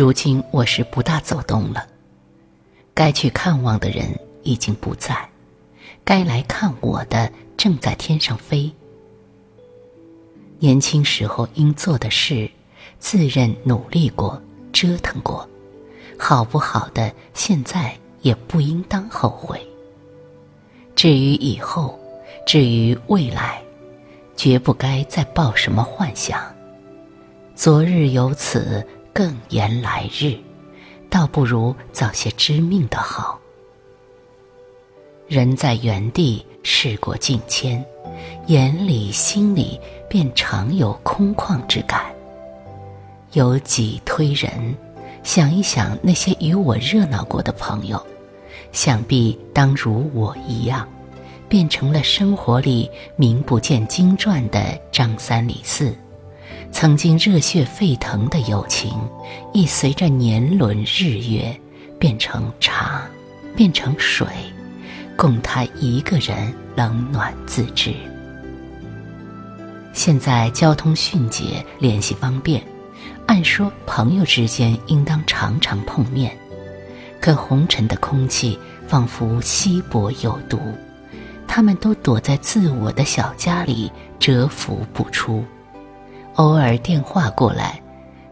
如今我是不大走动了，该去看望的人已经不在，该来看我的正在天上飞。年轻时候应做的事，自认努力过、折腾过，好不好的，现在也不应当后悔。至于以后，至于未来，绝不该再抱什么幻想。昨日有此。更言来日，倒不如早些知命的好。人在原地事过境迁，眼里心里便常有空旷之感。有己推人，想一想那些与我热闹过的朋友，想必当如我一样，变成了生活里名不见经传的张三李四。曾经热血沸腾的友情，亦随着年轮日月变成茶，变成水，供他一个人冷暖自知。现在交通迅捷，联系方便，按说朋友之间应当常常碰面，可红尘的空气仿佛稀薄有毒，他们都躲在自我的小家里蛰伏不出。偶尔电话过来，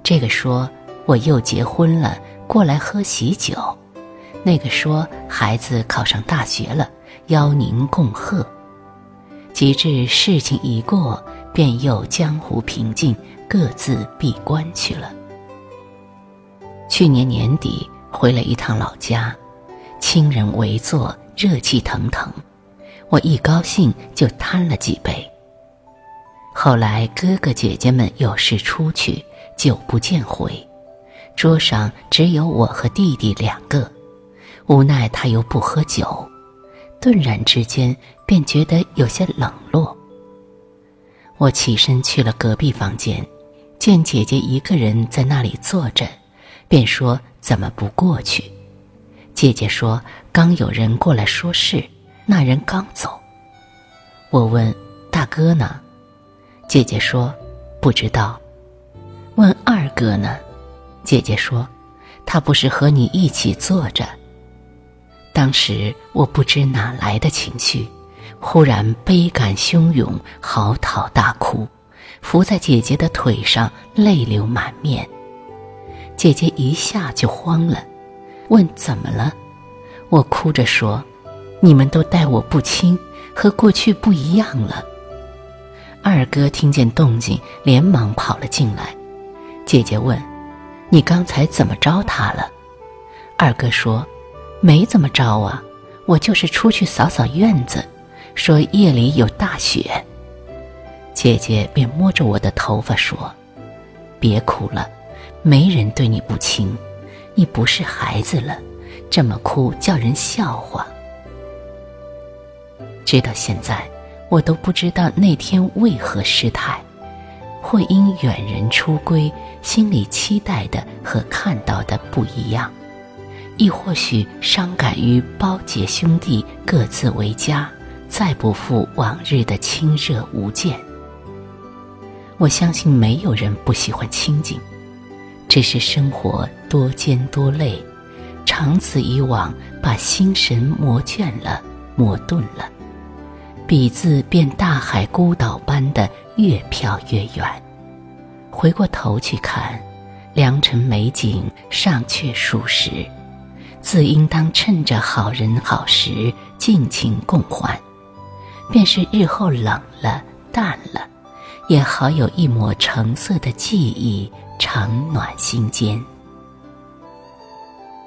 这个说我又结婚了，过来喝喜酒；那个说孩子考上大学了，邀您共贺。及至事情一过，便又江湖平静，各自闭关去了。去年年底回了一趟老家，亲人围坐，热气腾腾，我一高兴就贪了几杯。后来哥哥姐姐们有事出去，久不见回，桌上只有我和弟弟两个。无奈他又不喝酒，顿然之间便觉得有些冷落。我起身去了隔壁房间，见姐姐一个人在那里坐着，便说：“怎么不过去？”姐姐说：“刚有人过来说事，那人刚走。”我问：“大哥呢？”姐姐说：“不知道。”问二哥呢？姐姐说：“他不是和你一起坐着。”当时我不知哪来的情绪，忽然悲感汹涌，嚎啕大哭，伏在姐姐的腿上，泪流满面。姐姐一下就慌了，问怎么了？我哭着说：“你们都待我不亲，和过去不一样了。”二哥听见动静，连忙跑了进来。姐姐问：“你刚才怎么着他了？”二哥说：“没怎么着啊，我就是出去扫扫院子，说夜里有大雪。”姐姐便摸着我的头发说：“别哭了，没人对你不亲，你不是孩子了，这么哭叫人笑话。”直到现在。我都不知道那天为何失态，或因远人出归，心里期待的和看到的不一样，亦或许伤感于胞姐兄弟各自为家，再不复往日的亲热无间。我相信没有人不喜欢清静，只是生活多艰多累，长此以往，把心神磨倦了，磨钝了。笔字便大海孤岛般的越飘越远，回过头去看，良辰美景尚却属实，自应当趁着好人好时尽情共欢。便是日后冷了淡了，也好有一抹橙色的记忆常暖心间。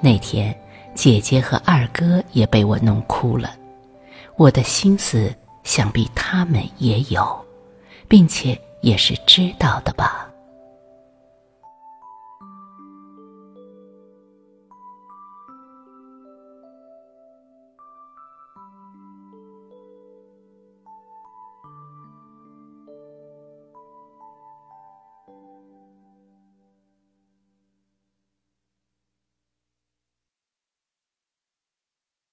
那天，姐姐和二哥也被我弄哭了，我的心思。想必他们也有，并且也是知道的吧。